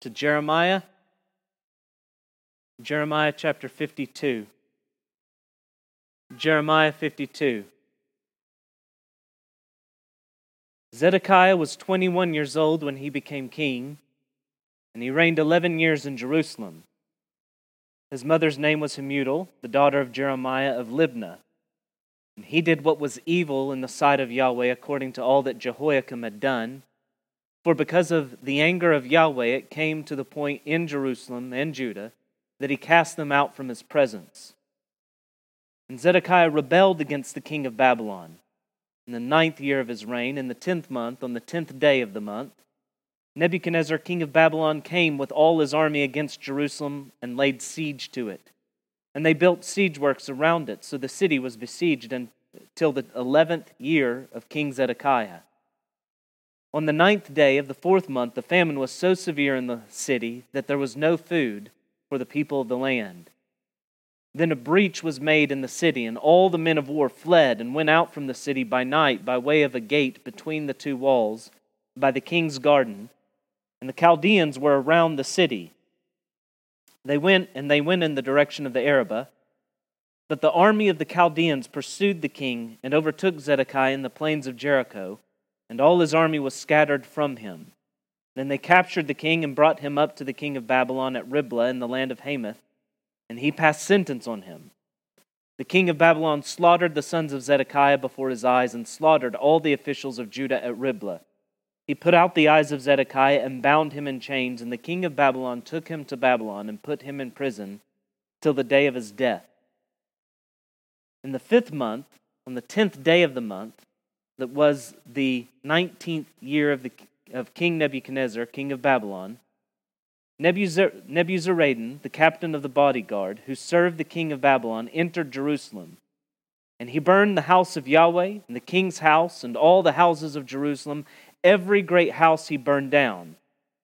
to Jeremiah, Jeremiah chapter 52. Jeremiah 52. Zedekiah was 21 years old when he became king, and he reigned 11 years in Jerusalem. His mother's name was Hamutal, the daughter of Jeremiah of Libnah. And he did what was evil in the sight of Yahweh according to all that Jehoiakim had done. For because of the anger of Yahweh, it came to the point in Jerusalem and Judah that he cast them out from his presence. And Zedekiah rebelled against the king of Babylon. In the ninth year of his reign, in the tenth month, on the tenth day of the month, Nebuchadnezzar, king of Babylon, came with all his army against Jerusalem and laid siege to it. And they built siege works around it, so the city was besieged until the eleventh year of King Zedekiah. On the ninth day of the fourth month, the famine was so severe in the city that there was no food for the people of the land. Then a breach was made in the city, and all the men of war fled and went out from the city by night by way of a gate between the two walls, by the king's garden. And the Chaldeans were around the city. They went and they went in the direction of the Arabah. But the army of the Chaldeans pursued the king and overtook Zedekiah in the plains of Jericho, and all his army was scattered from him. Then they captured the king and brought him up to the king of Babylon at Riblah in the land of Hamath, and he passed sentence on him. The king of Babylon slaughtered the sons of Zedekiah before his eyes and slaughtered all the officials of Judah at Riblah. He put out the eyes of Zedekiah and bound him in chains, and the king of Babylon took him to Babylon and put him in prison till the day of his death. In the fifth month, on the tenth day of the month, that was the nineteenth year of, the, of King Nebuchadnezzar, king of Babylon, Nebuzaradan, the captain of the bodyguard, who served the king of Babylon, entered Jerusalem. And he burned the house of Yahweh, and the king's house, and all the houses of Jerusalem, Every great house he burned down.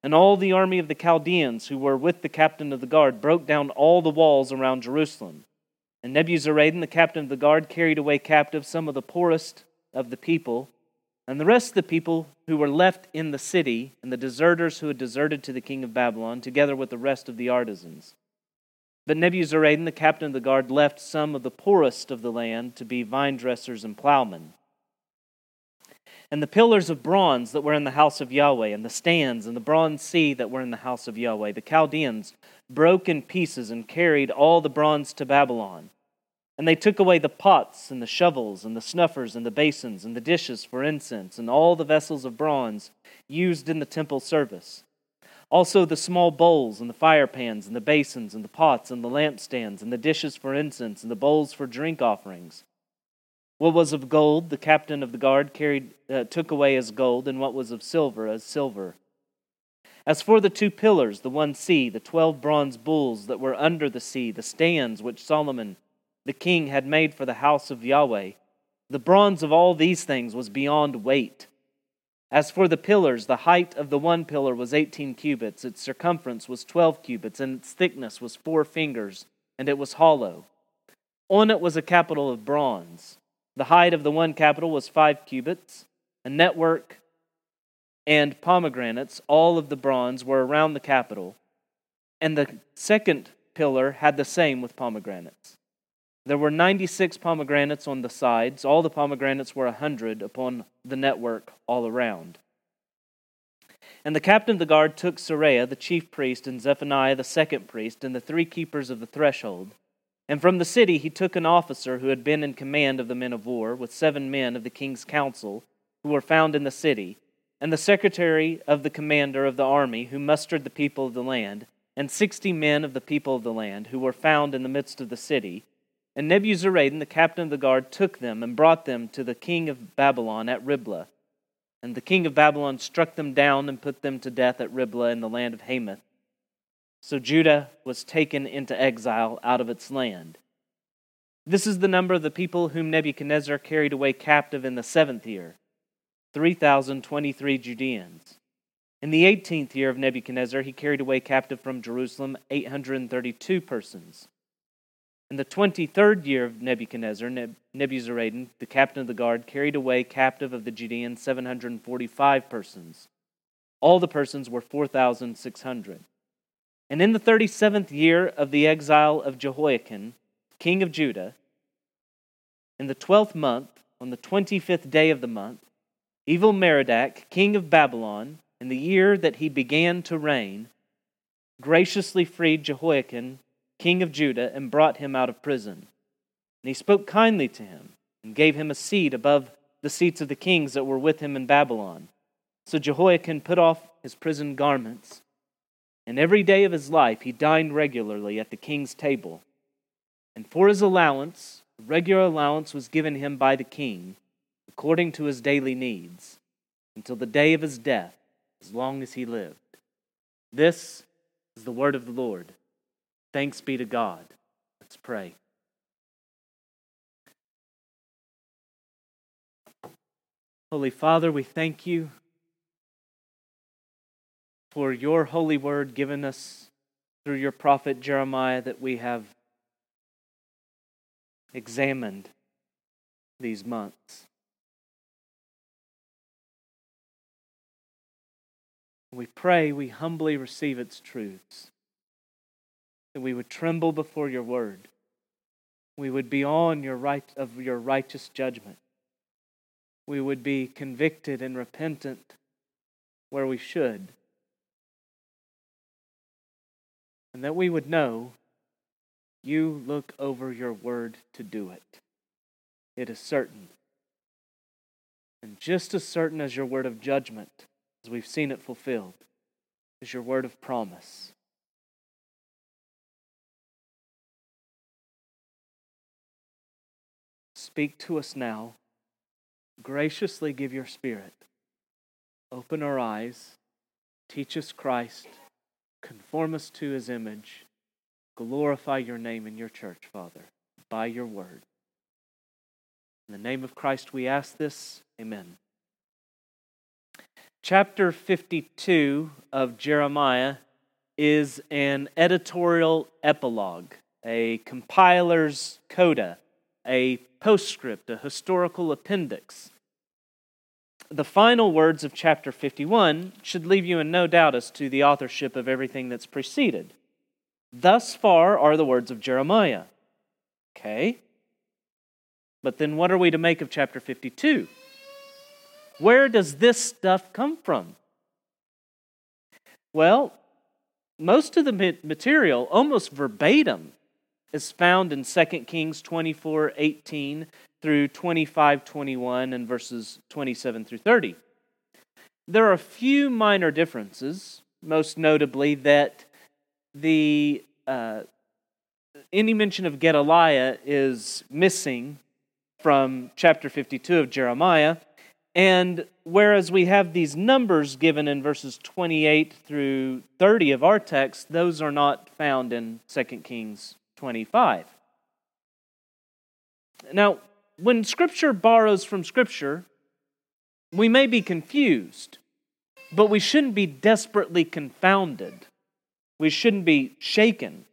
And all the army of the Chaldeans who were with the captain of the guard broke down all the walls around Jerusalem. And Nebuzaradan, the captain of the guard, carried away captive some of the poorest of the people, and the rest of the people who were left in the city, and the deserters who had deserted to the king of Babylon, together with the rest of the artisans. But Nebuzaradan, the captain of the guard, left some of the poorest of the land to be vine dressers and plowmen and the pillars of bronze that were in the house of Yahweh, and the stands and the bronze sea that were in the house of Yahweh. The Chaldeans broke in pieces and carried all the bronze to Babylon. And they took away the pots and the shovels and the snuffers and the basins and the dishes for incense and all the vessels of bronze used in the temple service. Also the small bowls and the fire pans and the basins and the pots and the lampstands and the dishes for incense and the bowls for drink offerings what was of gold, the captain of the guard carried, uh, took away as gold, and what was of silver as silver. As for the two pillars, the one sea, the twelve bronze bulls that were under the sea, the stands which Solomon the king had made for the house of Yahweh, the bronze of all these things was beyond weight. As for the pillars, the height of the one pillar was eighteen cubits, its circumference was twelve cubits, and its thickness was four fingers, and it was hollow. On it was a capital of bronze. The height of the one capital was five cubits. A network and pomegranates, all of the bronze, were around the capital. And the second pillar had the same with pomegranates. There were 96 pomegranates on the sides. All the pomegranates were a 100 upon the network all around. And the captain of the guard took Seraiah, the chief priest, and Zephaniah, the second priest, and the three keepers of the threshold and from the city he took an officer who had been in command of the men of war, with seven men of the king's council, who were found in the city, and the secretary of the commander of the army, who mustered the people of the land, and sixty men of the people of the land, who were found in the midst of the city. And Nebuzaradan, the captain of the guard, took them and brought them to the king of Babylon at Riblah. And the king of Babylon struck them down and put them to death at Riblah in the land of Hamath. So Judah was taken into exile out of its land. This is the number of the people whom Nebuchadnezzar carried away captive in the seventh year 3,023 Judeans. In the eighteenth year of Nebuchadnezzar, he carried away captive from Jerusalem 832 persons. In the twenty third year of Nebuchadnezzar, Nebuzaradan, the captain of the guard, carried away captive of the Judeans 745 persons. All the persons were 4,600. And in the 37th year of the exile of Jehoiachin, king of Judah, in the 12th month, on the 25th day of the month, Evil Merodach, king of Babylon, in the year that he began to reign, graciously freed Jehoiachin, king of Judah, and brought him out of prison. And he spoke kindly to him, and gave him a seat above the seats of the kings that were with him in Babylon. So Jehoiachin put off his prison garments, and every day of his life he dined regularly at the king's table. And for his allowance, a regular allowance was given him by the king, according to his daily needs, until the day of his death, as long as he lived. This is the word of the Lord. Thanks be to God. Let's pray. Holy Father, we thank you for your holy word given us through your prophet Jeremiah that we have examined these months. We pray we humbly receive its truths, that we would tremble before your word, we would be on your right of your righteous judgment, we would be convicted and repentant where we should, and that we would know you look over your word to do it. It is certain. And just as certain as your word of judgment as we've seen it fulfilled, is your word of promise. Speak to us now. Graciously give your spirit. Open our eyes. Teach us Christ. Conform us to his image. Glorify your name in your church, Father, by your word. In the name of Christ we ask this. Amen. Chapter 52 of Jeremiah is an editorial epilogue, a compiler's coda, a postscript, a historical appendix. The final words of chapter 51 should leave you in no doubt as to the authorship of everything that's preceded. Thus far are the words of Jeremiah. Okay. But then what are we to make of chapter 52? Where does this stuff come from? Well, most of the material, almost verbatim, is found in 2 Kings 24 18 through 25 21 and verses 27 through 30. There are a few minor differences, most notably that the uh, any mention of Gedaliah is missing from chapter 52 of Jeremiah and whereas we have these numbers given in verses 28 through 30 of our text, those are not found in 2 Kings 25. Now, when Scripture borrows from Scripture, we may be confused, but we shouldn't be desperately confounded. We shouldn't be shaken.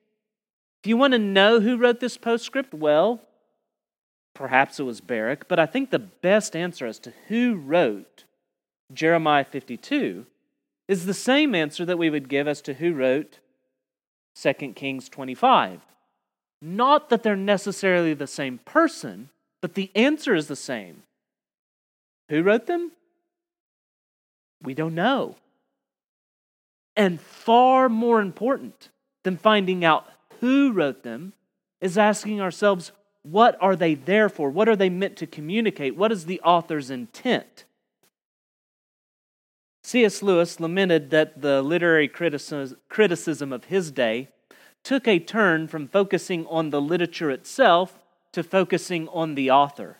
If you want to know who wrote this postscript, well, Perhaps it was Baruch, but I think the best answer as to who wrote Jeremiah 52 is the same answer that we would give as to who wrote 2 Kings 25. Not that they're necessarily the same person, but the answer is the same. Who wrote them? We don't know. And far more important than finding out who wrote them is asking ourselves what are they there for? What are they meant to communicate? What is the author's intent? C.S. Lewis lamented that the literary criticism of his day took a turn from focusing on the literature itself to focusing on the author.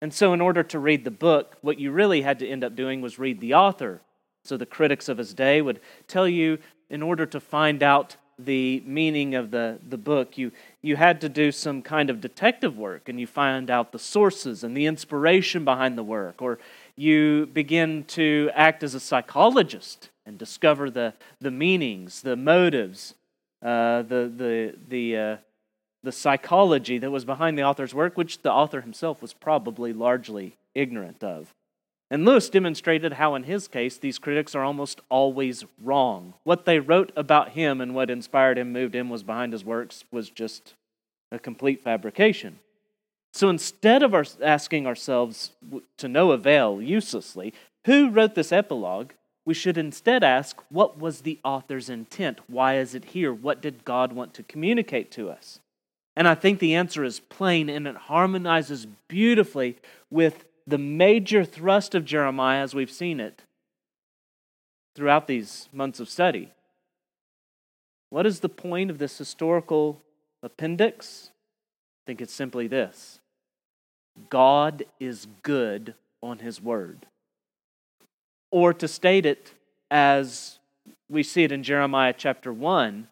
And so, in order to read the book, what you really had to end up doing was read the author. So, the critics of his day would tell you, in order to find out the meaning of the, the book, you, you had to do some kind of detective work and you find out the sources and the inspiration behind the work, or you begin to act as a psychologist and discover the, the meanings, the motives, uh, the, the, the, uh, the psychology that was behind the author's work, which the author himself was probably largely ignorant of. And Lewis demonstrated how, in his case, these critics are almost always wrong. What they wrote about him and what inspired him, moved him, was behind his works was just a complete fabrication. So instead of our asking ourselves to no avail uselessly, who wrote this epilogue, we should instead ask, what was the author's intent? Why is it here? What did God want to communicate to us? And I think the answer is plain and it harmonizes beautifully with the major thrust of Jeremiah as we've seen it throughout these months of study. What is the point of this historical appendix? I think it's simply this God is good on his word. Or to state it as we see it in Jeremiah chapter 1,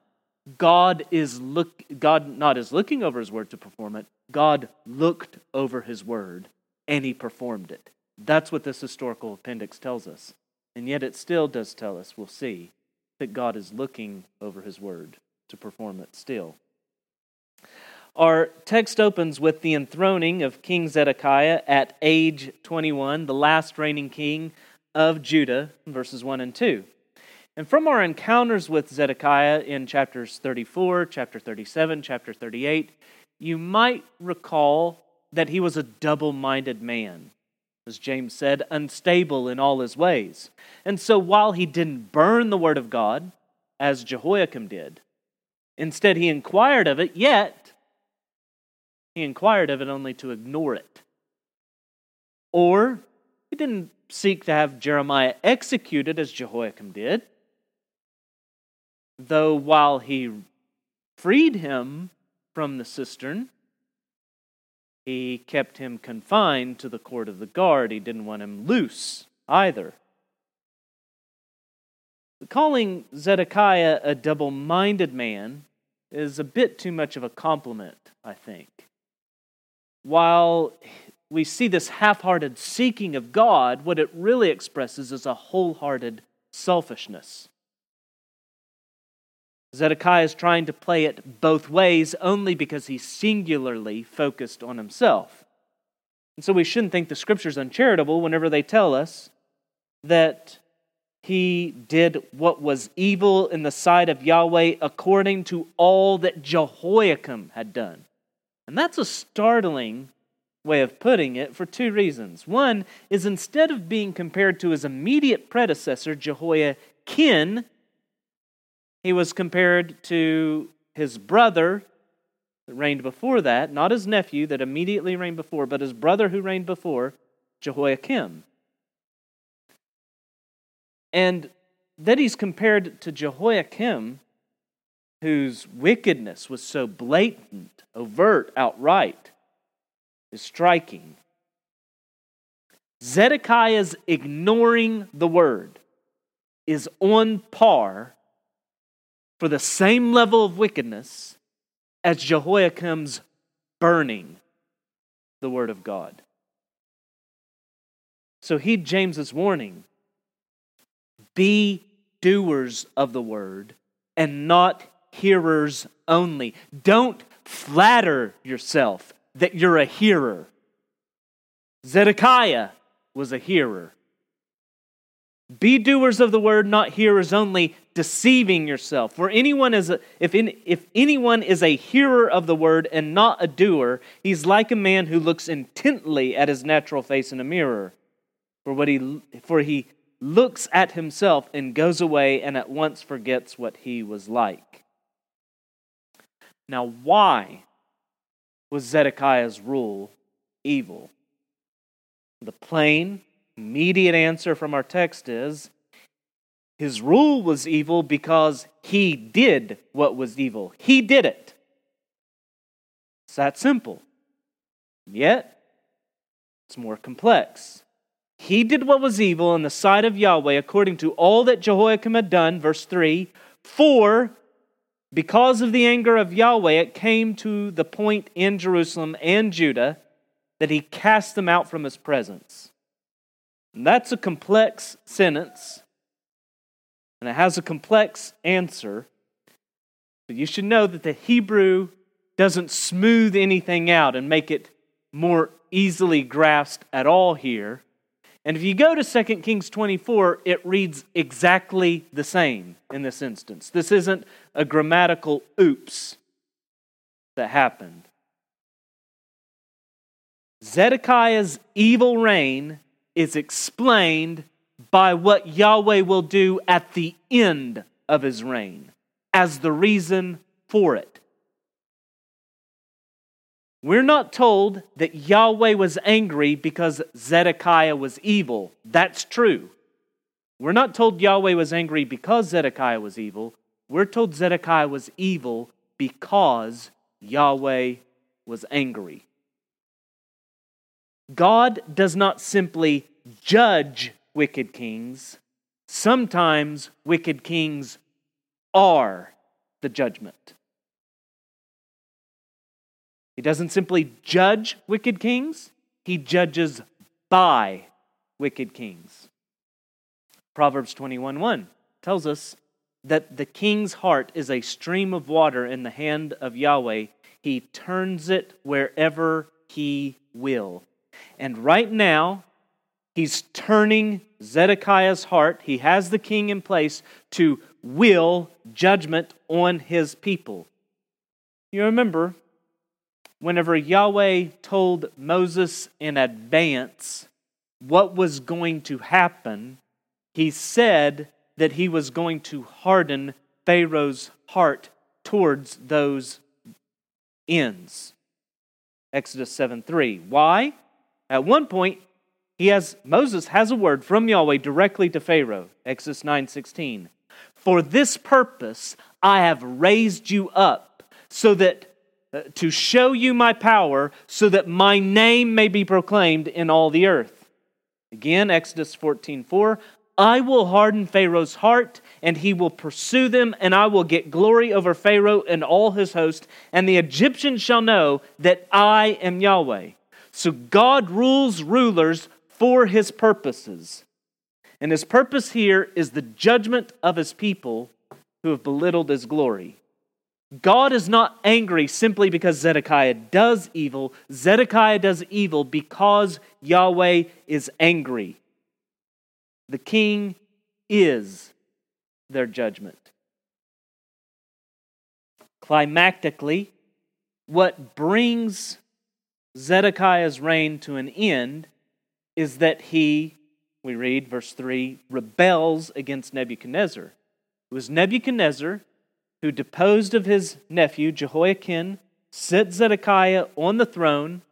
God is look God not is looking over his word to perform it. God looked over his word and he performed it. That's what this historical appendix tells us. And yet it still does tell us, we'll see, that God is looking over his word to perform it still. Our text opens with the enthroning of King Zedekiah at age 21, the last reigning king of Judah, verses 1 and 2. And from our encounters with Zedekiah in chapters 34, chapter 37, chapter 38, you might recall that he was a double minded man. As James said, unstable in all his ways. And so while he didn't burn the word of God, as Jehoiakim did, instead he inquired of it, yet he inquired of it only to ignore it. Or didn't seek to have Jeremiah executed as Jehoiakim did, though while he freed him from the cistern, he kept him confined to the court of the guard. He didn't want him loose either. Calling Zedekiah a double minded man is a bit too much of a compliment, I think. While we see this half hearted seeking of God, what it really expresses is a wholehearted selfishness. Zedekiah is trying to play it both ways only because he's singularly focused on himself. And so we shouldn't think the scriptures uncharitable whenever they tell us that he did what was evil in the sight of Yahweh according to all that Jehoiakim had done. And that's a startling way of putting it for two reasons. One is instead of being compared to his immediate predecessor, Jehoiachin, he was compared to his brother that reigned before that, not his nephew that immediately reigned before, but his brother who reigned before, Jehoiakim. And that he's compared to Jehoiakim, whose wickedness was so blatant, overt, outright, is striking. Zedekiah's ignoring the word is on par for the same level of wickedness as Jehoiakim's burning the word of God. So heed James's warning. Be doers of the word and not hearers only. Don't flatter yourself that you're a hearer. Zedekiah was a hearer. Be doers of the word, not hearers only, deceiving yourself. For anyone is a, if, in, if anyone is a hearer of the word and not a doer, he's like a man who looks intently at his natural face in a mirror. For what he for he looks at himself and goes away and at once forgets what he was like. Now, why was Zedekiah's rule evil? The plain, immediate answer from our text is his rule was evil because he did what was evil. He did it. It's that simple. Yet, it's more complex. He did what was evil in the sight of Yahweh according to all that Jehoiakim had done, verse 3. For because of the anger of Yahweh, it came to the point in Jerusalem and Judah that he cast them out from his presence. And that's a complex sentence, and it has a complex answer. But you should know that the Hebrew doesn't smooth anything out and make it more easily grasped at all here. And if you go to 2 Kings 24, it reads exactly the same in this instance. This isn't a grammatical oops that happened. Zedekiah's evil reign is explained by what Yahweh will do at the end of his reign as the reason for it. We're not told that Yahweh was angry because Zedekiah was evil. That's true. We're not told Yahweh was angry because Zedekiah was evil. We're told Zedekiah was evil because Yahweh was angry. God does not simply judge wicked kings, sometimes wicked kings are the judgment. He doesn't simply judge wicked kings, he judges by wicked kings. Proverbs 21 1 tells us that the king's heart is a stream of water in the hand of Yahweh. He turns it wherever he will. And right now, he's turning Zedekiah's heart. He has the king in place to will judgment on his people. You remember whenever Yahweh told Moses in advance what was going to happen, he said that he was going to harden Pharaoh's heart towards those ends. Exodus 7 3. Why? At one point, he has Moses has a word from Yahweh directly to Pharaoh. Exodus 9 16. For this purpose I have raised you up, so that Uh, to show you my power, so that my name may be proclaimed in all the earth. Again, Exodus 14 4. I will harden Pharaoh's heart, and he will pursue them, and I will get glory over Pharaoh and all his host, and the Egyptians shall know that I am Yahweh. So God rules rulers for his purposes. And his purpose here is the judgment of his people who have belittled his glory. God is not angry simply because Zedekiah does evil. Zedekiah does evil because Yahweh is angry. The king is their judgment. Climactically, what brings Zedekiah's reign to an end is that he we read, verse 3, rebels against Nebuchadnezzar. It was Nebuchadnezzar who deposed of his nephew Jehoiachin, set Zedekiah on the throne,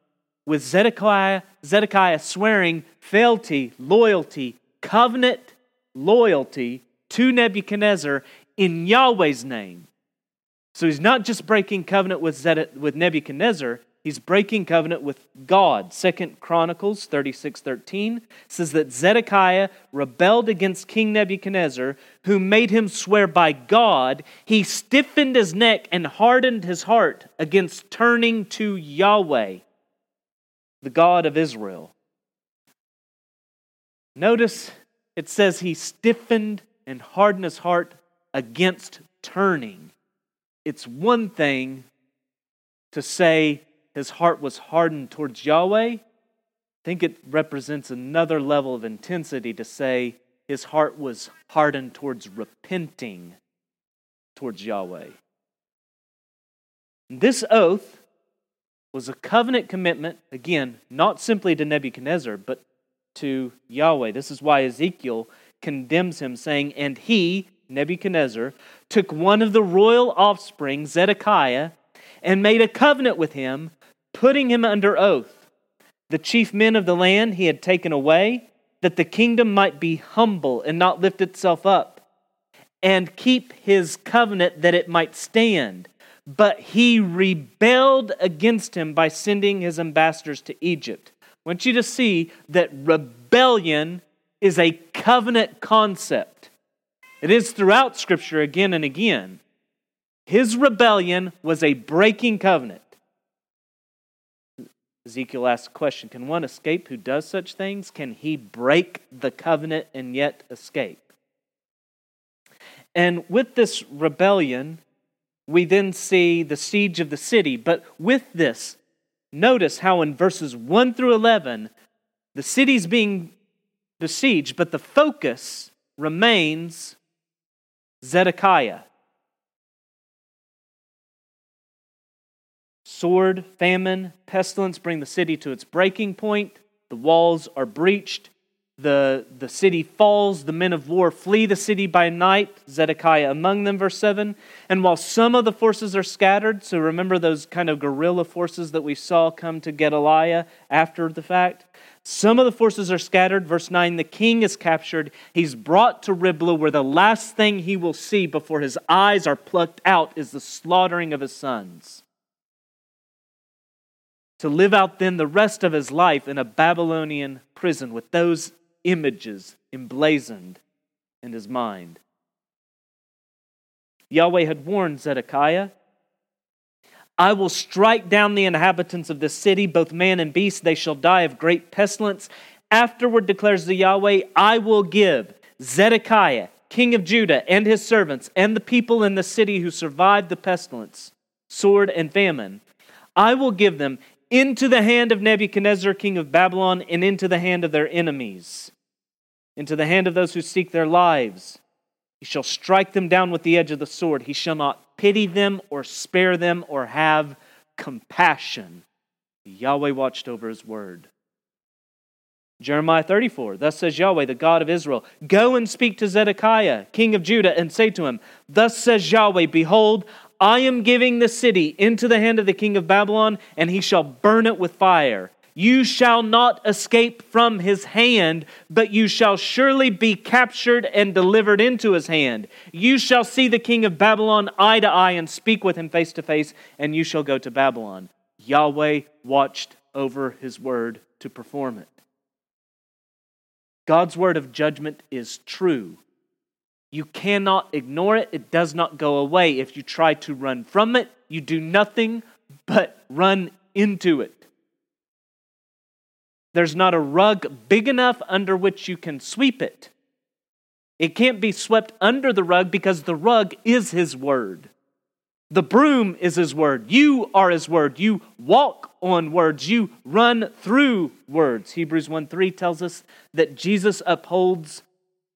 with Zedekiah, Zedekiah swearing fealty, loyalty, covenant loyalty to Nebuchadnezzar in Yahweh's name. So he's not just breaking covenant with, Zed- with Nebuchadnezzar, He's breaking covenant with God. Second Chronicles 36:13 says that Zedekiah rebelled against King Nebuchadnezzar, who made him swear by God. He stiffened his neck and hardened his heart against turning to Yahweh, the God of Israel. Notice it says he stiffened and hardened his heart against turning. It's one thing to say his heart was hardened towards Yahweh, I think it represents another level of intensity to say his heart was hardened towards repenting towards Yahweh. This oath was a covenant commitment, again, not simply to Nebuchadnezzar, but to Yahweh. This is why Ezekiel condemns him, saying, And he, Nebuchadnezzar, took one of the royal offspring, Zedekiah, and made a covenant with him putting him under oath. The chief men of the land he had taken away, that the kingdom might be humble and not lift itself up, and keep his covenant that it might stand. But he rebelled against him by sending his ambassadors to Egypt. I want you to see that rebellion is a covenant concept. It is throughout Scripture again and again. His rebellion was a breaking covenant. Ezekiel asks a question Can one escape who does such things? Can he break the covenant and yet escape? And with this rebellion, we then see the siege of the city. But with this, notice how in verses 1 through 11, the city's being besieged, but the focus remains Zedekiah. Sword, famine, pestilence bring the city to its breaking point. The walls are breached. The, the city falls. The men of war flee the city by night. Zedekiah among them, verse 7. And while some of the forces are scattered, so remember those kind of guerrilla forces that we saw come to Gedaliah after the fact? Some of the forces are scattered. Verse 9 the king is captured. He's brought to Riblah, where the last thing he will see before his eyes are plucked out is the slaughtering of his sons to live out then the rest of his life in a Babylonian prison with those images emblazoned in his mind. Yahweh had warned Zedekiah I will strike down the inhabitants of this city, both man and beast. They shall die of great pestilence. Afterward, declares the Yahweh, I will give Zedekiah, king of Judah, and his servants, and the people in the city who survived the pestilence, sword, and famine. I will give them into the hand of Nebuchadnezzar, king of Babylon, and into the hand of their enemies, into the hand of those who seek their lives. He shall strike them down with the edge of the sword. He shall not pity them or spare them or have compassion. Yahweh watched over his word. Jeremiah 34, thus says Yahweh, the God of Israel Go and speak to Zedekiah, king of Judah, and say to him, Thus says Yahweh, Behold, I am giving the city into the hand of the king of Babylon, and he shall burn it with fire. You shall not escape from his hand, but you shall surely be captured and delivered into his hand. You shall see the king of Babylon eye to eye and speak with him face to face, and you shall go to Babylon. Yahweh watched over his word to perform it. God's word of judgment is true. You cannot ignore it. It does not go away. If you try to run from it, you do nothing but run into it. There's not a rug big enough under which you can sweep it. It can't be swept under the rug because the rug is His Word. The broom is His Word. You are His Word. You walk on words. You run through words. Hebrews 1 3 tells us that Jesus upholds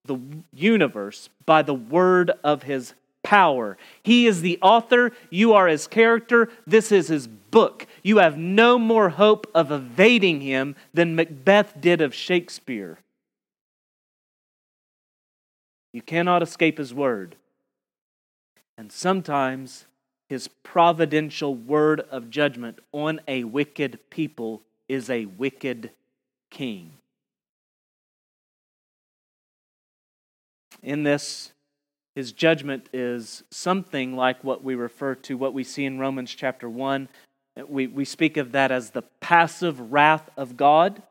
the universe by the word of his power. He is the author, you are his character, this is his book. You have no more hope of evading him than Macbeth did of Shakespeare. You cannot escape his word. And sometimes his providential word of judgment on a wicked people is a wicked king. In this, his judgment is something like what we refer to, what we see in Romans chapter 1. We, we speak of that as the passive wrath of God.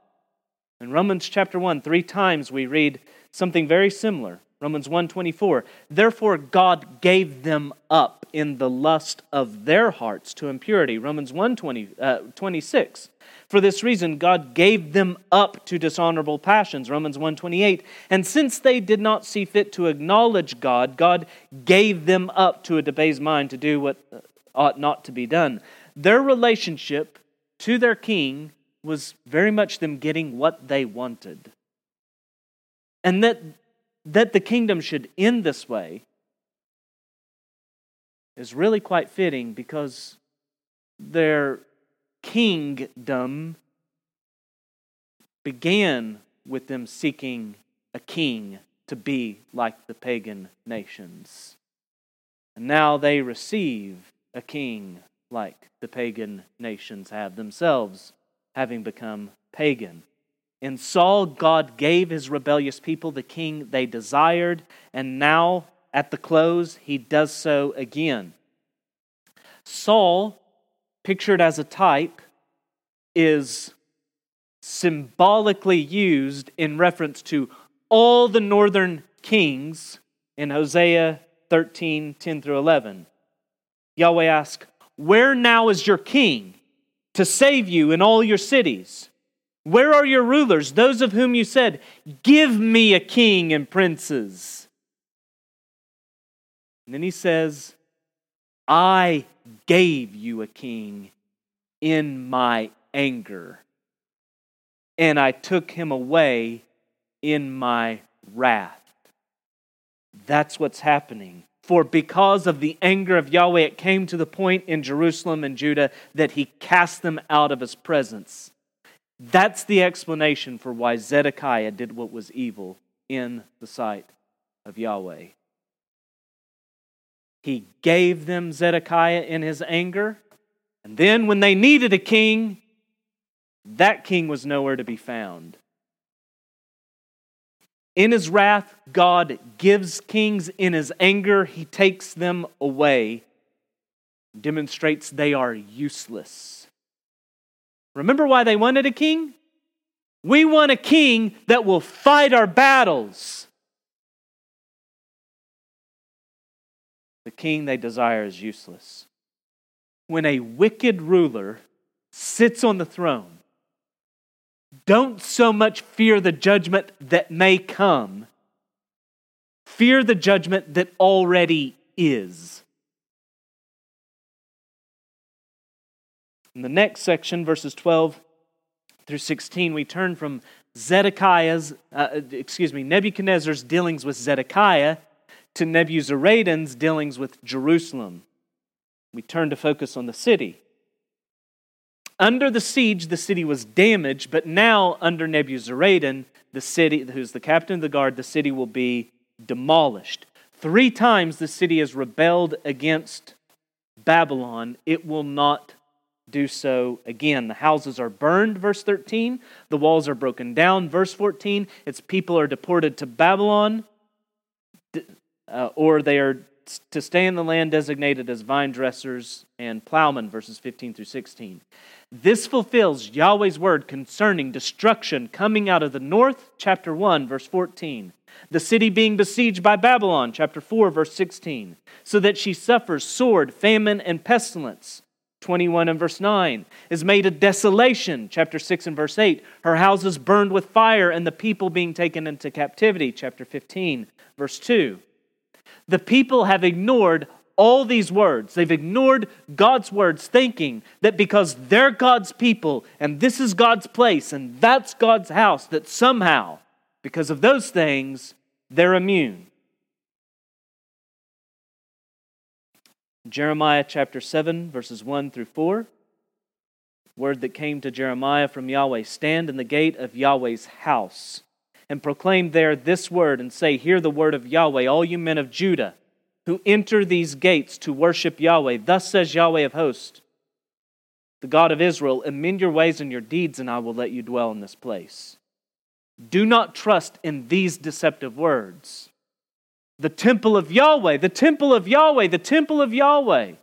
In Romans chapter 1, three times we read something very similar. Romans 1:24 Therefore God gave them up in the lust of their hearts to impurity. Romans 1:20 uh, 26 For this reason God gave them up to dishonorable passions. Romans 1:28 And since they did not see fit to acknowledge God, God gave them up to a debased mind to do what ought not to be done. Their relationship to their king was very much them getting what they wanted. And that that the kingdom should end this way is really quite fitting because their kingdom began with them seeking a king to be like the pagan nations. And now they receive a king like the pagan nations have themselves, having become pagan. In Saul, God gave his rebellious people the king they desired, and now at the close, he does so again. Saul, pictured as a type, is symbolically used in reference to all the northern kings in Hosea 13 10 through 11. Yahweh asks, Where now is your king to save you in all your cities? Where are your rulers, those of whom you said, Give me a king and princes? And then he says, I gave you a king in my anger, and I took him away in my wrath. That's what's happening. For because of the anger of Yahweh, it came to the point in Jerusalem and Judah that he cast them out of his presence. That's the explanation for why Zedekiah did what was evil in the sight of Yahweh. He gave them Zedekiah in his anger, and then when they needed a king, that king was nowhere to be found. In his wrath, God gives kings. In his anger, he takes them away, demonstrates they are useless. Remember why they wanted a king? We want a king that will fight our battles. The king they desire is useless. When a wicked ruler sits on the throne, don't so much fear the judgment that may come, fear the judgment that already is. In the next section, verses 12 through 16, we turn from Zedekiah's, uh, excuse me, Nebuchadnezzar's dealings with Zedekiah to Nebuzaradan's dealings with Jerusalem. We turn to focus on the city. Under the siege, the city was damaged, but now under Nebuzaradan, the city, who's the captain of the guard, the city will be demolished. Three times the city has rebelled against Babylon. It will not do so again. The houses are burned, verse 13. The walls are broken down, verse 14. Its people are deported to Babylon, uh, or they are to stay in the land designated as vine dressers and plowmen, verses 15 through 16. This fulfills Yahweh's word concerning destruction coming out of the north, chapter 1, verse 14. The city being besieged by Babylon, chapter 4, verse 16, so that she suffers sword, famine, and pestilence. 21 and verse 9 is made a desolation, chapter 6 and verse 8. Her houses burned with fire, and the people being taken into captivity, chapter 15, verse 2. The people have ignored all these words. They've ignored God's words, thinking that because they're God's people and this is God's place and that's God's house, that somehow, because of those things, they're immune. Jeremiah chapter 7, verses 1 through 4. Word that came to Jeremiah from Yahweh Stand in the gate of Yahweh's house and proclaim there this word and say, Hear the word of Yahweh, all you men of Judah who enter these gates to worship Yahweh. Thus says Yahweh of hosts, the God of Israel, amend your ways and your deeds, and I will let you dwell in this place. Do not trust in these deceptive words. The temple of Yahweh, the temple of Yahweh, the temple of Yahweh.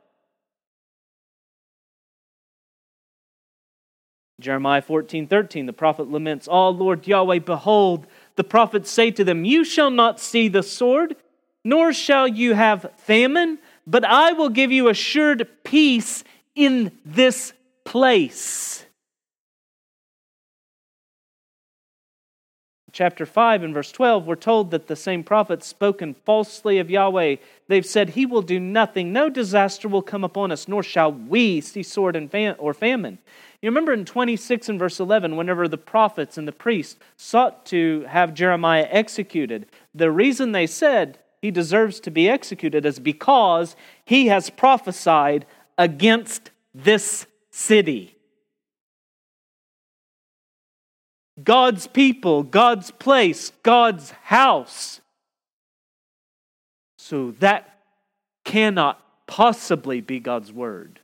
Jeremiah 14, 13, the prophet laments, Oh Lord Yahweh, behold, the prophets say to them, You shall not see the sword, nor shall you have famine, but I will give you assured peace in this place. Chapter 5 and verse 12, we're told that the same prophets spoken falsely of Yahweh. They've said, He will do nothing. No disaster will come upon us, nor shall we see sword and fam- or famine. You remember in 26 and verse 11, whenever the prophets and the priests sought to have Jeremiah executed, the reason they said, he deserves to be executed is because he has prophesied against this city. God's people, God's place, God's house. So that cannot possibly be God's word.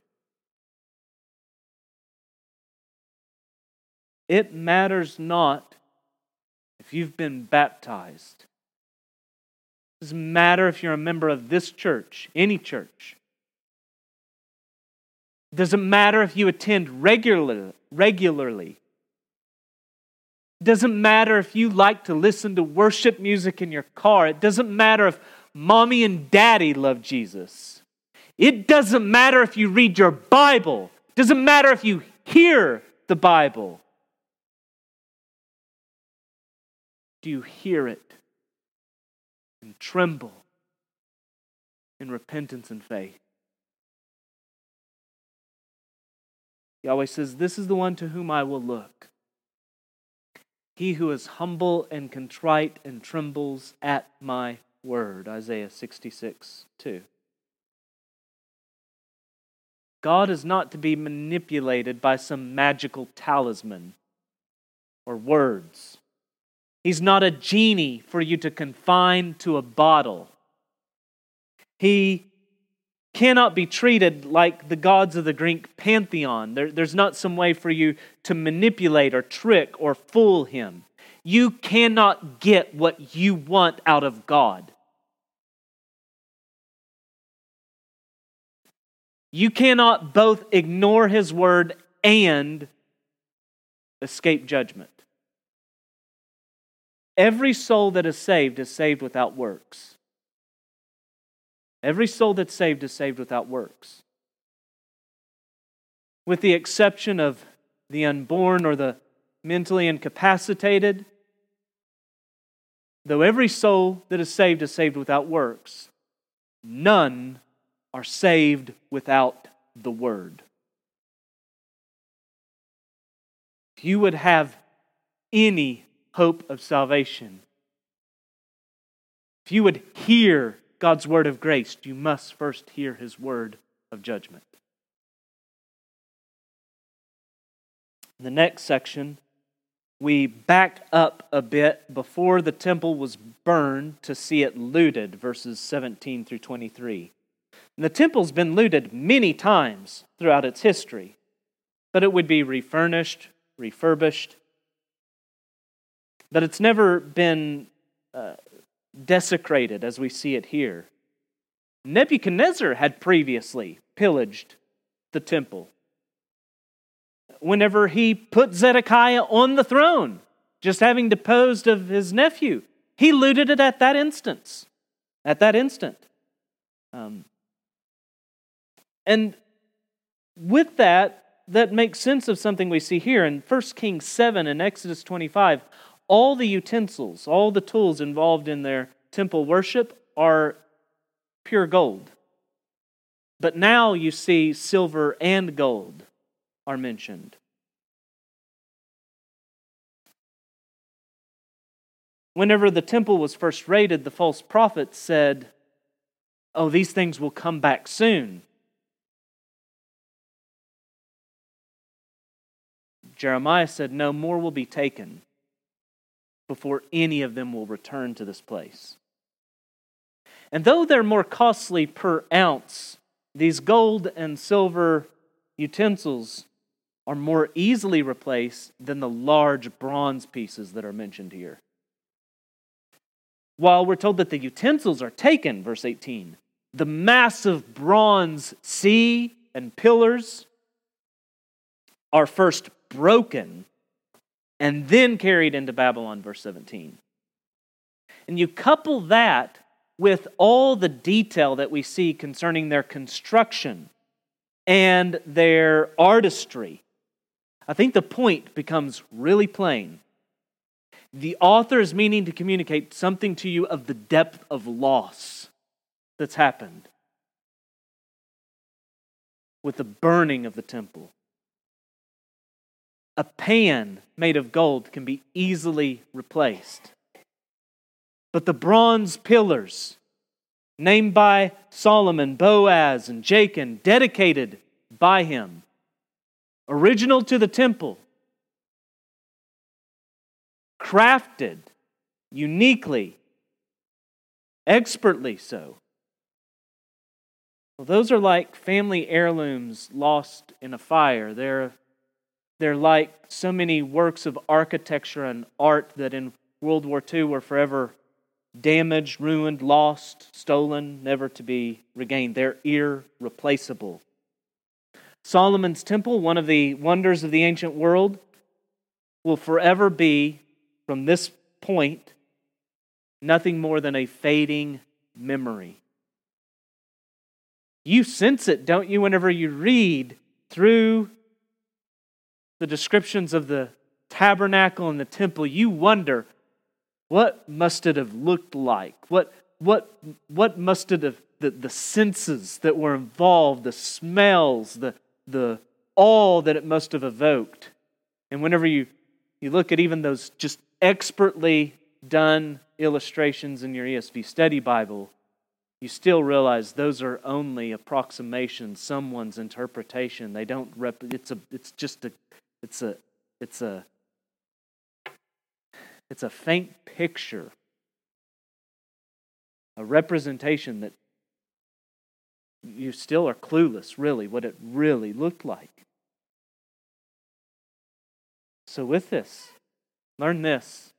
It matters not if you've been baptized It doesn't matter if you're a member of this church, any church. It doesn't matter if you attend regularly. regularly. It doesn't matter if you like to listen to worship music in your car. It doesn't matter if mommy and daddy love Jesus. It doesn't matter if you read your Bible. It doesn't matter if you hear the Bible. Do you hear it? and tremble in repentance and faith. Yahweh says, This is the one to whom I will look. He who is humble and contrite and trembles at my word. Isaiah 66 2. God is not to be manipulated by some magical talisman or words. He's not a genie for you to confine to a bottle. He cannot be treated like the gods of the Greek pantheon. There, there's not some way for you to manipulate or trick or fool him. You cannot get what you want out of God. You cannot both ignore his word and escape judgment. Every soul that is saved is saved without works. Every soul that's saved is saved without works. With the exception of the unborn or the mentally incapacitated, though every soul that is saved is saved without works, none are saved without the Word. If you would have any hope of salvation, if you would hear God's word of grace, you must first hear his word of judgment. In the next section, we back up a bit before the temple was burned to see it looted, verses 17 through 23. And the temple's been looted many times throughout its history, but it would be refurnished, refurbished. But it's never been uh, desecrated as we see it here. Nebuchadnezzar had previously pillaged the temple. Whenever he put Zedekiah on the throne, just having deposed of his nephew, he looted it at that instance. At that instant. Um, and with that, that makes sense of something we see here in 1 Kings 7 and Exodus 25 all the utensils, all the tools involved in their temple worship are pure gold. But now you see silver and gold are mentioned. Whenever the temple was first raided, the false prophet said, Oh, these things will come back soon. Jeremiah said, No more will be taken before any of them will return to this place. And though they're more costly per ounce, these gold and silver utensils are more easily replaced than the large bronze pieces that are mentioned here. While we're told that the utensils are taken, verse 18, the massive bronze sea and pillars are first broken and then carried into Babylon, verse 17. And you couple that with all the detail that we see concerning their construction and their artistry. I think the point becomes really plain. The author is meaning to communicate something to you of the depth of loss that's happened with the burning of the temple. A pan made of gold can be easily replaced. But the bronze pillars, named by Solomon, Boaz, and Jachin, dedicated by him, original to the temple, crafted uniquely, expertly so. Well, those are like family heirlooms lost in a fire. They're they're like so many works of architecture and art that in World War II were forever damaged, ruined, lost, stolen, never to be regained. They're irreplaceable. Solomon's temple, one of the wonders of the ancient world, will forever be, from this point, nothing more than a fading memory. You sense it, don't you, whenever you read through the descriptions of the tabernacle and the temple, you wonder what must it have looked like? What, what, what must it have, the, the senses that were involved, the smells, the, the all that it must have evoked. And whenever you, you look at even those just expertly done illustrations in your ESV study Bible, you still realize those are only approximations, someone's interpretation. They don't rep- it's a it's just a it's a it's a it's a faint picture, a representation that you still are clueless, really, what it really looked like. So, with this, learn this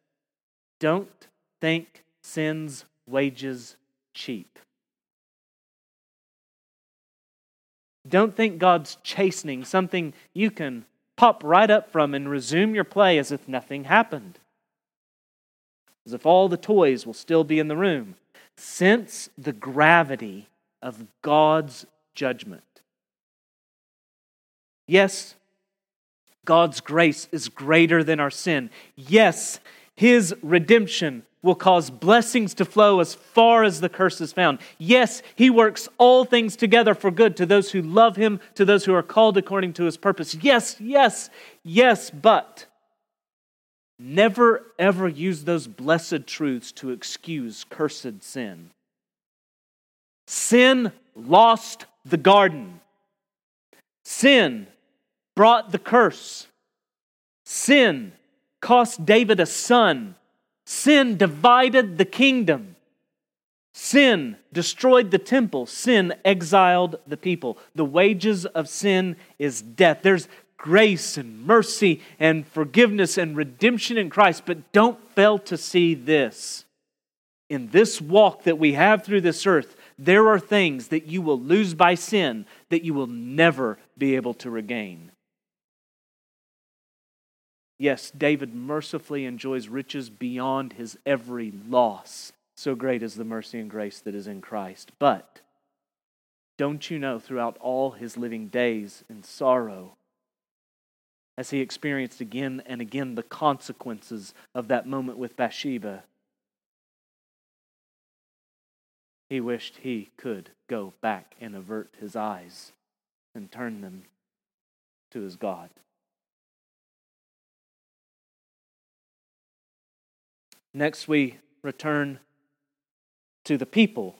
don't think sin's wages cheap. Don't think God's chastening something you can pop right up from and resume your play as if nothing happened as if all the toys will still be in the room. Sense the gravity of God's judgment. Yes, God's grace is greater than our sin. Yes, His redemption will cause blessings to flow as far as the curse is found. Yes, He works all things together for good to those who love Him, to those who are called according to His purpose. Yes, yes, yes, but Never, ever use those blessed truths to excuse cursed sin. Sin lost the garden. Sin brought the curse. Sin cost David a son. Sin divided the kingdom. Sin destroyed the temple. Sin exiled the people. The wages of sin is death. There's grace and mercy and forgiveness and redemption in Christ. But don't fail to see this. In this walk that we have through this earth, there are things that you will lose by sin that you will never be able to regain. Yes, David mercifully enjoys riches beyond his every loss. So great is the mercy and grace that is in Christ. But don't you know, throughout all his living days in sorrow, as he experienced again and again the consequences of that moment with Bathsheba. He wished he could go back and avert his eyes and turn them to his God. Next, we return to the people.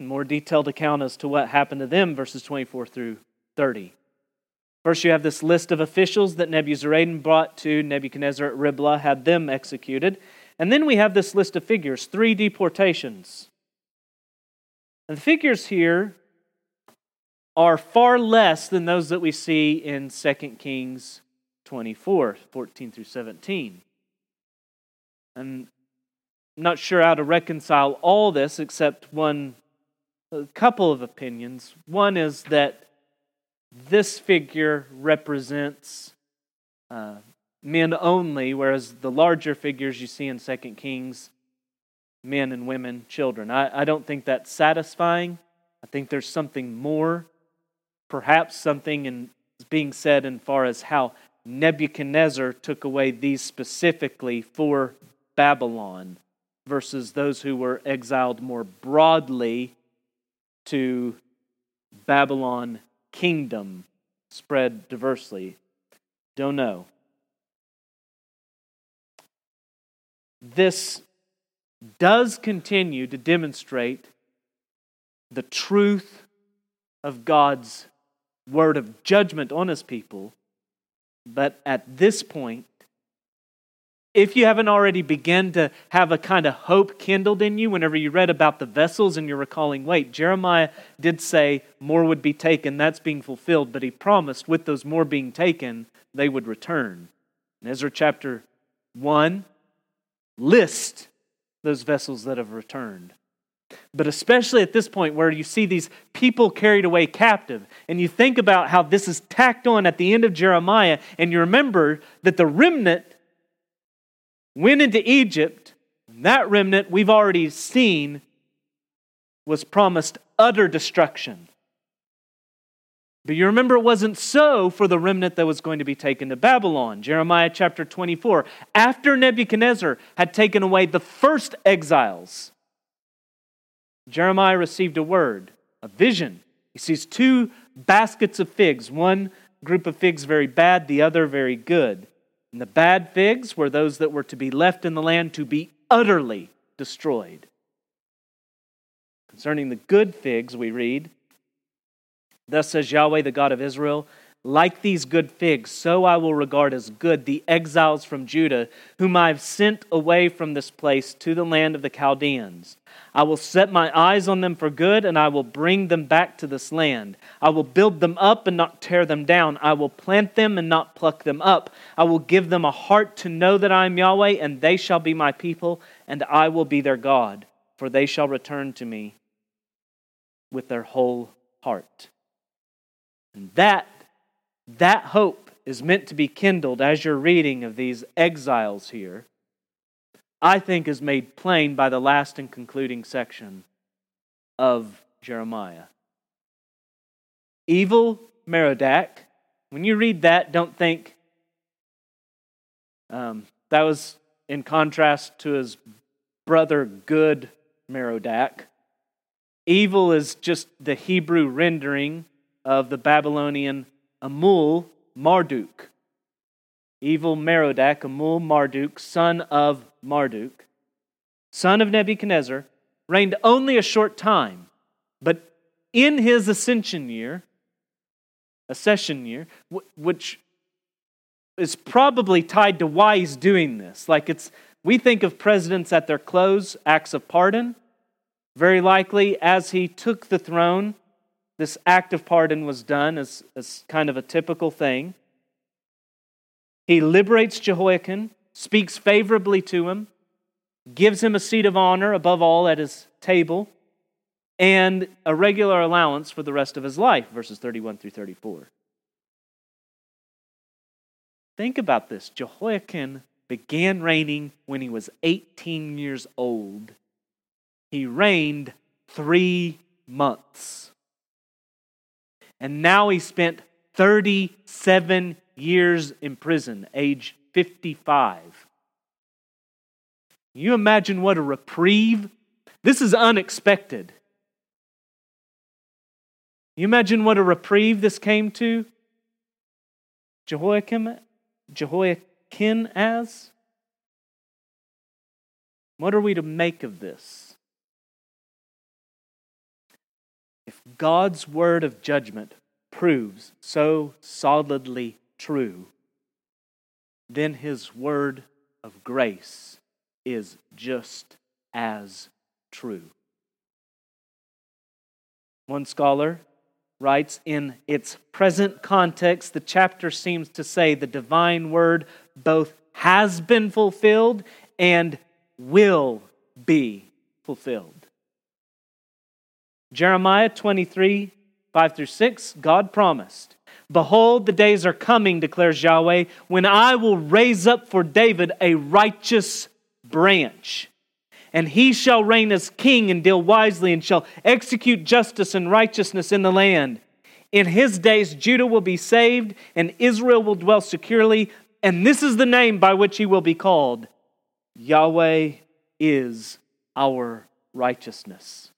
A more detailed account as to what happened to them, verses 24 through 30. First, you have this list of officials that Nebuzaradan brought to Nebuchadnezzar at Riblah, had them executed. And then we have this list of figures, three deportations. And the figures here are far less than those that we see in 2 Kings 24, 14 through 17. And not sure how to reconcile all this except one, a couple of opinions. One is that this figure represents uh, men only, whereas the larger figures you see in Second Kings, men and women, children. I, I don't think that's satisfying. I think there's something more, perhaps something in, being said in far as how Nebuchadnezzar took away these specifically for Babylon versus those who were exiled more broadly to Babylon kingdom spread diversely? Don't know. This does continue to demonstrate the truth of God's word of judgment on his people, but at this point, if you haven't already begun to have a kind of hope kindled in you whenever you read about the vessels and you're recalling, wait, Jeremiah did say more would be taken, that's being fulfilled, but he promised with those more being taken, they would return. In Ezra chapter 1 list those vessels that have returned. But especially at this point where you see these people carried away captive, and you think about how this is tacked on at the end of Jeremiah, and you remember that the remnant went into Egypt, and that remnant we've already seen was promised utter destruction. But you remember it wasn't so for the remnant that was going to be taken to Babylon. Jeremiah chapter 24. After Nebuchadnezzar had taken away the first exiles, Jeremiah received a word, a vision. He sees two baskets of figs, one group of figs very bad, the other very good. And the bad figs were those that were to be left in the land to be utterly destroyed. Concerning the good figs, we read, Thus says Yahweh, the God of Israel, like these good figs, so I will regard as good the exiles from Judah, whom I have sent away from this place to the land of the Chaldeans. I will set my eyes on them for good, and I will bring them back to this land. I will build them up and not tear them down. I will plant them and not pluck them up. I will give them a heart to know that I am Yahweh, and they shall be my people, and I will be their God, for they shall return to me with their whole heart. And that that hope is meant to be kindled as you're reading of these exiles here, I think is made plain by the last and concluding section of Jeremiah. Evil Merodach, when you read that, don't think um, that was in contrast to his brother, good Merodach. Evil is just the Hebrew rendering of the Babylonian Amul Marduk. Evil Merodach, Amul Marduk, son of Marduk, son of Nebuchadnezzar, reigned only a short time, but in his ascension year, accession year, which is probably tied to why he's doing this. Like it's, we think of presidents at their close, acts of pardon. Very likely, as he took the throne, this act of pardon was done as, as kind of a typical thing. He liberates Jehoiachin, speaks favorably to him, gives him a seat of honor above all at his table, and a regular allowance for the rest of his life, verses 31 through 34. Think about this. Jehoiachin began reigning when he was 18 years old. He reigned three months. And now he spent 37 years in prison, age 55. you imagine what a reprieve? This is unexpected. you imagine what a reprieve this came to Jehoiachin, Jehoiachin as? What are we to make of this? God's word of judgment proves so solidly true, then his word of grace is just as true. One scholar writes In its present context, the chapter seems to say the divine word both has been fulfilled and will be fulfilled. Jeremiah 23, 5 through 6, God promised, Behold, the days are coming, declares Yahweh, when I will raise up for David a righteous branch. And he shall reign as king and deal wisely, and shall execute justice and righteousness in the land. In his days, Judah will be saved, and Israel will dwell securely. And this is the name by which he will be called Yahweh is our righteousness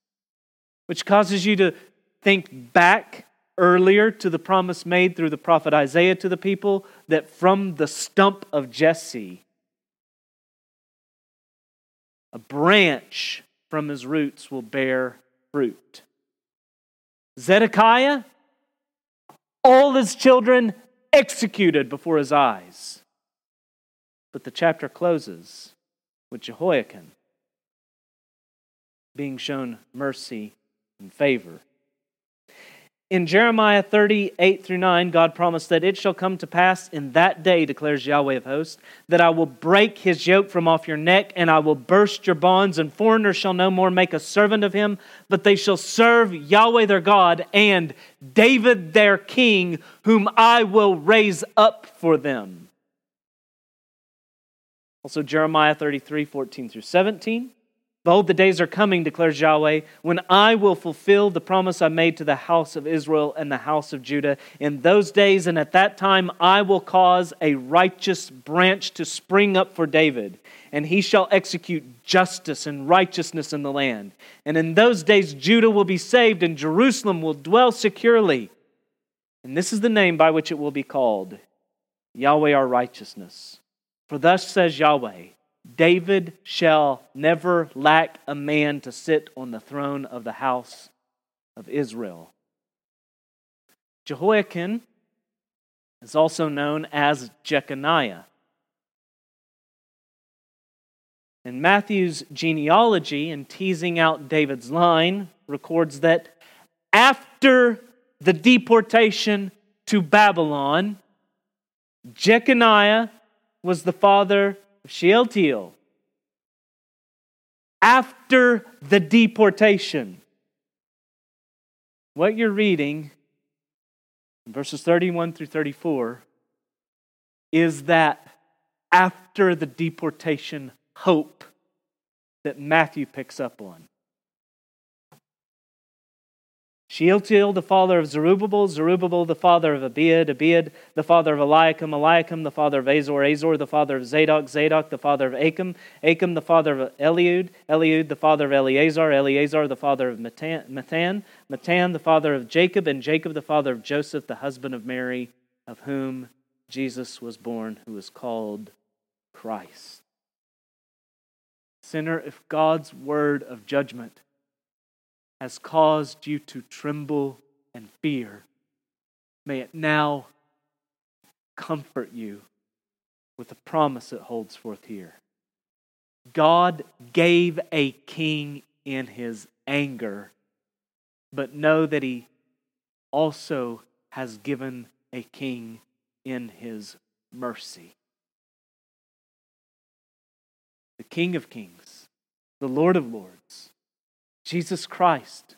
which causes you to think back earlier to the promise made through the prophet Isaiah to the people that from the stump of Jesse, a branch from his roots will bear fruit. Zedekiah, all his children executed before his eyes. But the chapter closes with Jehoiachin being shown mercy and favor. In Jeremiah 38 through 9, God promised that it shall come to pass in that day, declares Yahweh of hosts, that I will break his yoke from off your neck, and I will burst your bonds, and foreigners shall no more make a servant of him, but they shall serve Yahweh their God and David their king, whom I will raise up for them. Also, Jeremiah 33 14 through 17. Behold, the days are coming, declares Yahweh, when I will fulfill the promise I made to the house of Israel and the house of Judah. In those days and at that time, I will cause a righteous branch to spring up for David, and he shall execute justice and righteousness in the land. And in those days, Judah will be saved, and Jerusalem will dwell securely. And this is the name by which it will be called Yahweh our righteousness. For thus says Yahweh David shall never lack a man to sit on the throne of the house of Israel. Jehoiachin is also known as Jeconiah. And Matthew's genealogy, in teasing out David's line, records that after the deportation to Babylon, Jeconiah was the father Shealtiel. After the deportation, what you're reading, verses 31 through 34, is that after the deportation hope that Matthew picks up on. Shealtiel, the father of Zerubbabel, Zerubbabel, the father of Abiud, Abiud, the father of Eliakim, Eliakim, the father of Azor, Azor, the father of Zadok, Zadok, the father of Achim, Achim, the father of Eliud, Eliud, the father of Eleazar, Eleazar, the father of Matthan, Matthan, the father of Jacob, and Jacob, the father of Joseph, the husband of Mary, of whom Jesus was born, who is called Christ. Sinner, if God's word of judgment has caused you to tremble and fear, may it now comfort you with the promise it holds forth here. God gave a king in his anger, but know that he also has given a king in his mercy. The King of Kings, the Lord of Lords, Jesus Christ,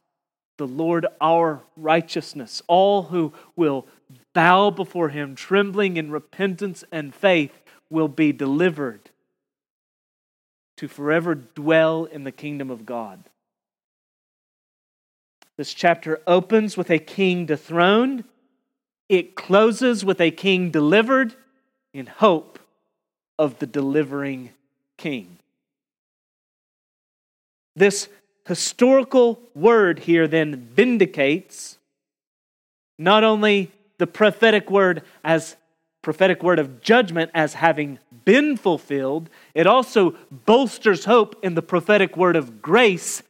the Lord our righteousness. All who will bow before him, trembling in repentance and faith, will be delivered to forever dwell in the kingdom of God. This chapter opens with a king dethroned, it closes with a king delivered in hope of the delivering king. This historical word here then vindicates not only the prophetic word as prophetic word of judgment as having been fulfilled, it also bolsters hope in the prophetic word of grace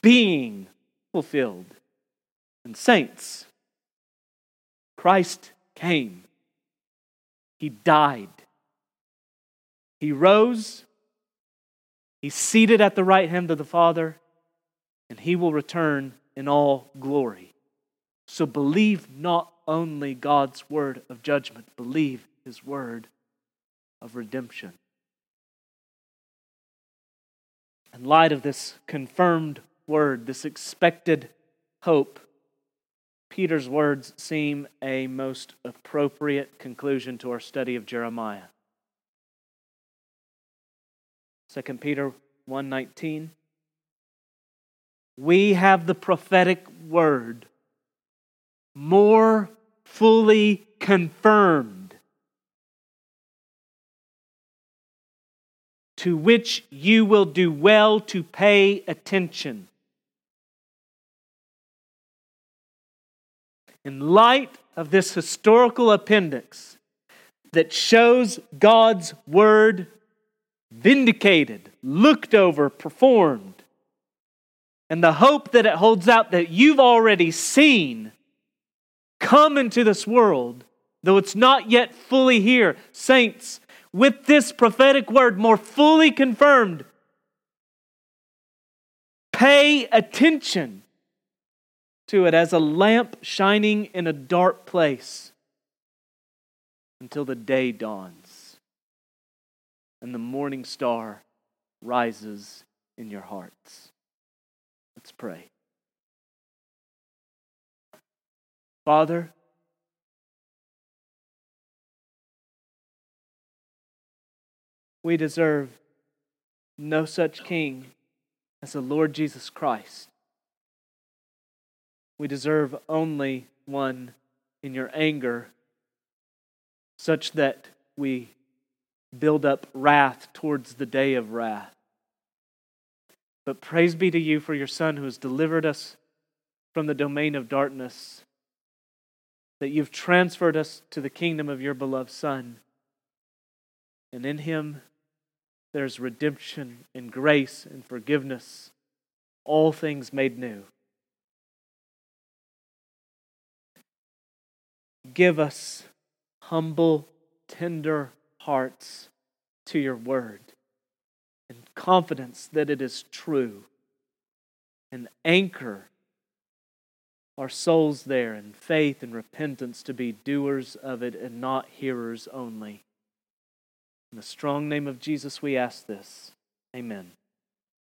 being fulfilled. And saints, Christ came. He died. He rose. He's seated at the right hand of the Father and he will return in all glory. So believe not only God's word of judgment, believe his word of redemption. In light of this confirmed word, this expected hope, Peter's words seem a most appropriate conclusion to our study of Jeremiah. 2 Peter 1:19 we have the prophetic word more fully confirmed, to which you will do well to pay attention. In light of this historical appendix that shows God's word vindicated, looked over, performed, and the hope that it holds out that you've already seen come into this world, though it's not yet fully here. Saints, with this prophetic word more fully confirmed, pay attention to it as a lamp shining in a dark place until the day dawns and the morning star rises in your hearts. Let's pray. Father, we deserve no such king as the Lord Jesus Christ. We deserve only one in your anger, such that we build up wrath towards the day of wrath. But praise be to you for your Son who has delivered us from the domain of darkness, that you've transferred us to the kingdom of your beloved Son. And in him there's redemption and grace and forgiveness, all things made new. Give us humble, tender hearts to your word confidence that it is true and anchor our souls there in faith and repentance to be doers of it and not hearers only. In the strong name of Jesus, we ask this. Amen.